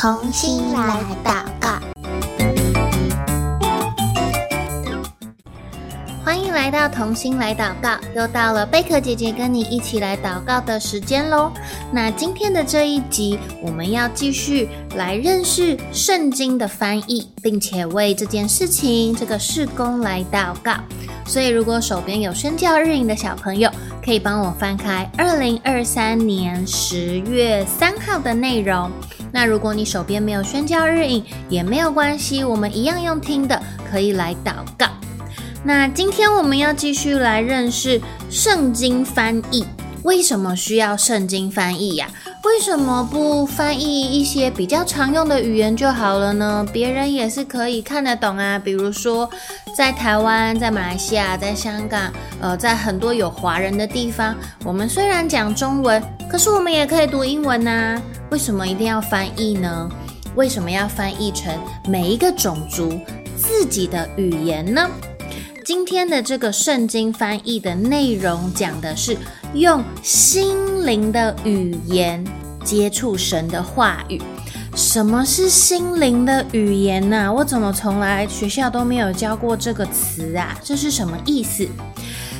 同心来祷告，欢迎来到童心来祷告，又到了贝壳姐姐跟你一起来祷告的时间喽。那今天的这一集，我们要继续来认识圣经的翻译，并且为这件事情、这个事工来祷告。所以，如果手边有宣教日影的小朋友，可以帮我翻开二零二三年十月三号的内容。那如果你手边没有宣教日影，也没有关系，我们一样用听的，可以来祷告。那今天我们要继续来认识圣经翻译，为什么需要圣经翻译呀？为什么不翻译一些比较常用的语言就好了呢？别人也是可以看得懂啊。比如说，在台湾、在马来西亚、在香港，呃，在很多有华人的地方，我们虽然讲中文，可是我们也可以读英文呐。为什么一定要翻译呢？为什么要翻译成每一个种族自己的语言呢？今天的这个圣经翻译的内容讲的是用心灵的语言接触神的话语。什么是心灵的语言呢？我怎么从来学校都没有教过这个词啊？这是什么意思？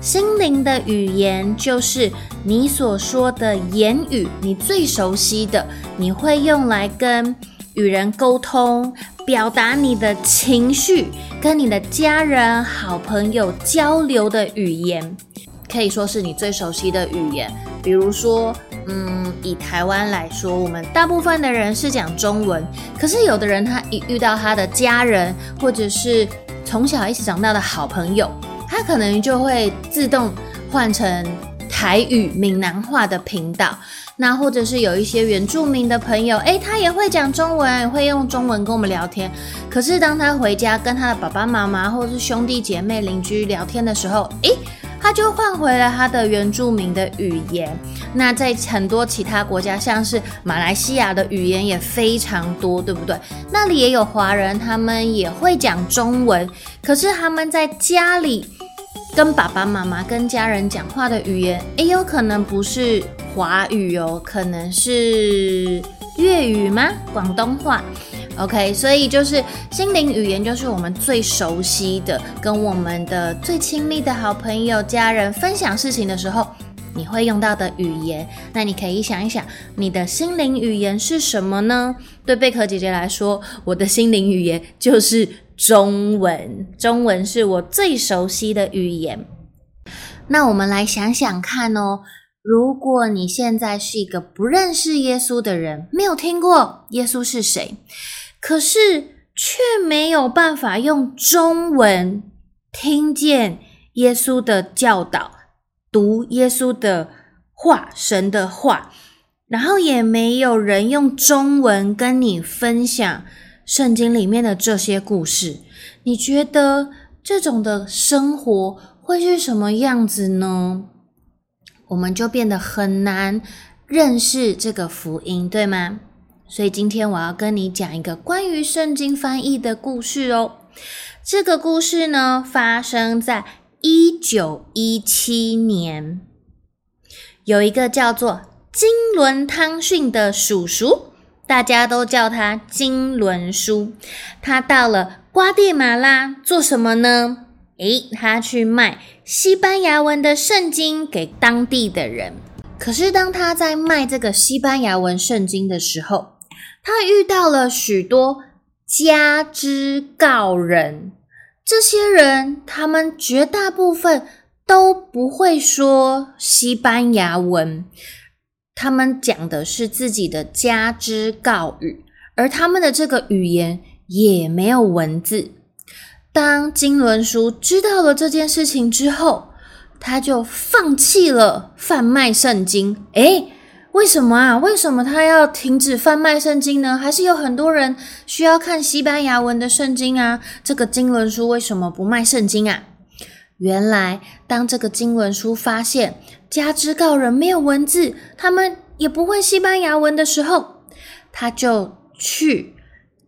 心灵的语言就是你所说的言语，你最熟悉的，你会用来跟与人沟通，表达你的情绪，跟你的家人、好朋友交流的语言，可以说是你最熟悉的语言。比如说，嗯，以台湾来说，我们大部分的人是讲中文，可是有的人他一遇到他的家人，或者是从小一起长大的好朋友。他可能就会自动换成台语、闽南话的频道，那或者是有一些原住民的朋友，诶，他也会讲中文，会用中文跟我们聊天。可是当他回家跟他的爸爸妈妈或者是兄弟姐妹、邻居聊天的时候，诶，他就换回了他的原住民的语言。那在很多其他国家，像是马来西亚的语言也非常多，对不对？那里也有华人，他们也会讲中文，可是他们在家里。跟爸爸妈妈、跟家人讲话的语言，也有可能不是华语哦，可能是粤语吗？广东话？OK，所以就是心灵语言，就是我们最熟悉的，跟我们的最亲密的好朋友、家人分享事情的时候，你会用到的语言。那你可以想一想，你的心灵语言是什么呢？对贝壳姐姐来说，我的心灵语言就是。中文，中文是我最熟悉的语言。那我们来想想看哦，如果你现在是一个不认识耶稣的人，没有听过耶稣是谁，可是却没有办法用中文听见耶稣的教导，读耶稣的话，神的话，然后也没有人用中文跟你分享。圣经里面的这些故事，你觉得这种的生活会是什么样子呢？我们就变得很难认识这个福音，对吗？所以今天我要跟你讲一个关于圣经翻译的故事哦。这个故事呢，发生在一九一七年，有一个叫做金伦汤逊的叔叔。大家都叫他金轮叔。他到了瓜地马拉做什么呢？诶，他去卖西班牙文的圣经给当地的人。可是当他在卖这个西班牙文圣经的时候，他遇到了许多加之告人。这些人，他们绝大部分都不会说西班牙文。他们讲的是自己的家之告语，而他们的这个语言也没有文字。当金伦书知道了这件事情之后，他就放弃了贩卖圣经。诶，为什么啊？为什么他要停止贩卖圣经呢？还是有很多人需要看西班牙文的圣经啊？这个金伦书为什么不卖圣经啊？原来，当这个金文书发现加兹告人没有文字，他们也不会西班牙文的时候，他就去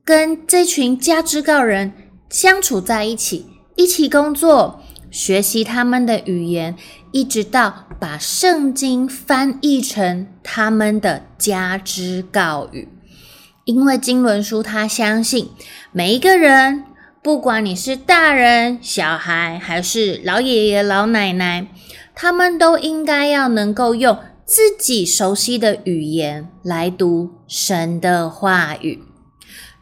跟这群加兹告人相处在一起，一起工作，学习他们的语言，一直到把圣经翻译成他们的加兹告语。因为经纶书他相信每一个人，不管你是大人、小孩，还是老爷爷、老奶奶，他们都应该要能够用自己熟悉的语言来读神的话语。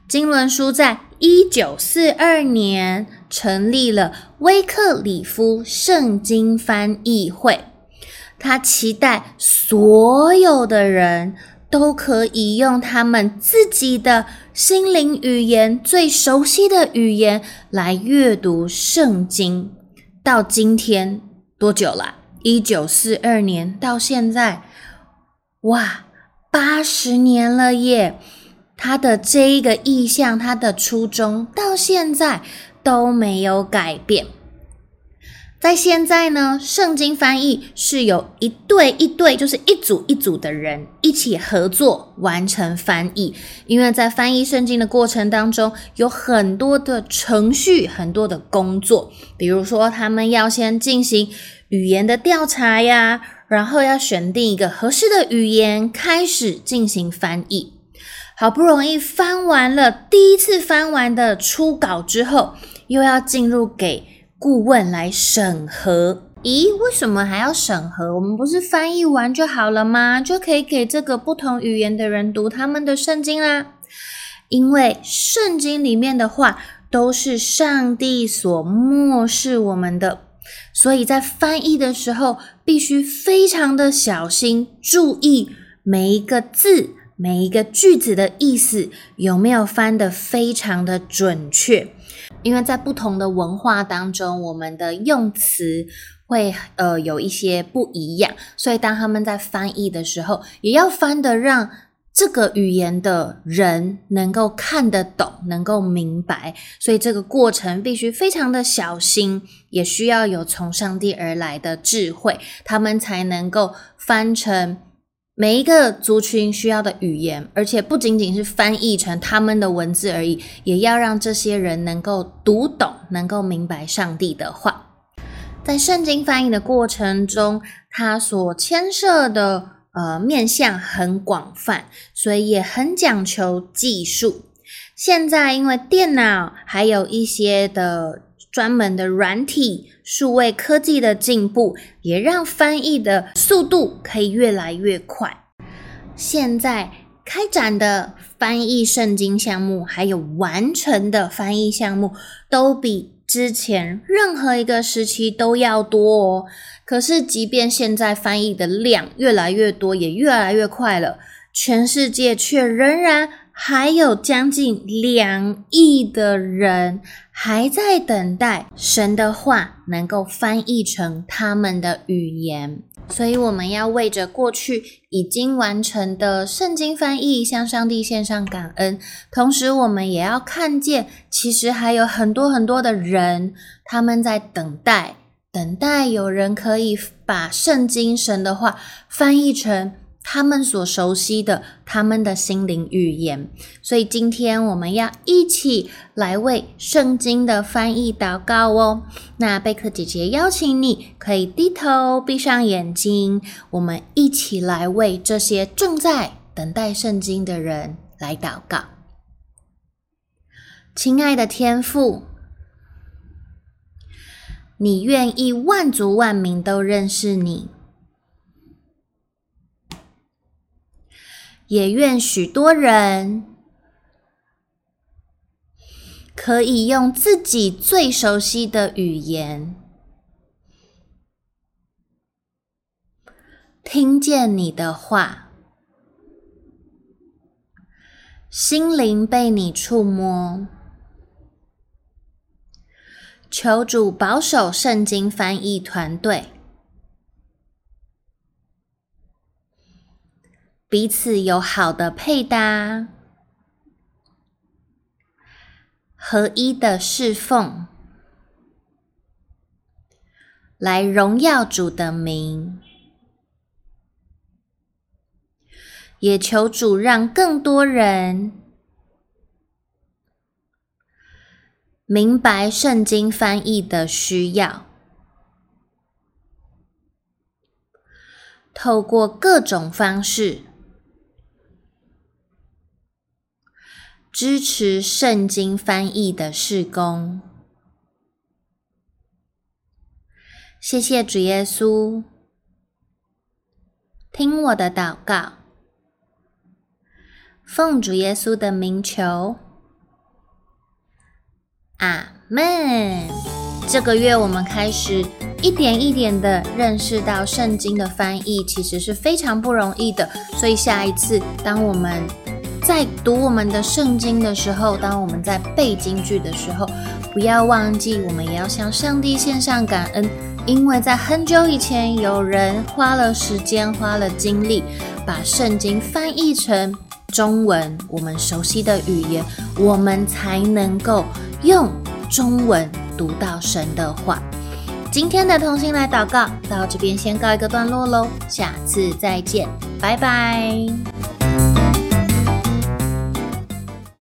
经纶书在一九四二年成立了威克里夫圣经翻译会，他期待所有的人都可以用他们自己的心灵语言、最熟悉的语言来阅读圣经。到今天多久了？一九四二年到现在，哇，八十年了耶！他的这一个意向，他的初衷到现在都没有改变。在现在呢，圣经翻译是有一对一对，就是一组一组的人一起合作完成翻译。因为在翻译圣经的过程当中，有很多的程序，很多的工作，比如说他们要先进行。语言的调查呀，然后要选定一个合适的语言，开始进行翻译。好不容易翻完了第一次翻完的初稿之后，又要进入给顾问来审核。咦，为什么还要审核？我们不是翻译完就好了吗？就可以给这个不同语言的人读他们的圣经啦。因为圣经里面的话都是上帝所默示我们的。所以在翻译的时候，必须非常的小心，注意每一个字、每一个句子的意思有没有翻得非常的准确。因为在不同的文化当中，我们的用词会呃有一些不一样，所以当他们在翻译的时候，也要翻得让。这个语言的人能够看得懂，能够明白，所以这个过程必须非常的小心，也需要有从上帝而来的智慧，他们才能够翻成每一个族群需要的语言，而且不仅仅是翻译成他们的文字而已，也要让这些人能够读懂，能够明白上帝的话。在圣经翻译的过程中，它所牵涉的。呃，面向很广泛，所以也很讲求技术。现在因为电脑还有一些的专门的软体、数位科技的进步，也让翻译的速度可以越来越快。现在开展的翻译圣经项目，还有完成的翻译项目，都比之前任何一个时期都要多哦。可是，即便现在翻译的量越来越多，也越来越快了，全世界却仍然还有将近两亿的人还在等待神的话能够翻译成他们的语言。所以，我们要为着过去已经完成的圣经翻译向上帝献上感恩，同时，我们也要看见，其实还有很多很多的人，他们在等待。等待有人可以把圣经神的话翻译成他们所熟悉的、他们的心灵语言。所以今天我们要一起来为圣经的翻译祷告哦。那贝克姐姐邀请你可以低头闭上眼睛，我们一起来为这些正在等待圣经的人来祷告。亲爱的天父。你愿意万族万民都认识你，也愿许多人可以用自己最熟悉的语言，听见你的话，心灵被你触摸。求主保守圣经翻译团队，彼此有好的配搭，合一的侍奉，来荣耀主的名。也求主让更多人。明白圣经翻译的需要，透过各种方式支持圣经翻译的事工。谢谢主耶稣，听我的祷告，奉主耶稣的名求，阿门。这个月我们开始一点一点的认识到圣经的翻译其实是非常不容易的，所以下一次当我们在读我们的圣经的时候，当我们在背经句的时候，不要忘记，我们也要向上帝献上感恩，因为在很久以前，有人花了时间、花了精力，把圣经翻译成中文，我们熟悉的语言，我们才能够用中文读到神的话。今天的同心来祷告到这边先告一个段落喽，下次再见，拜拜。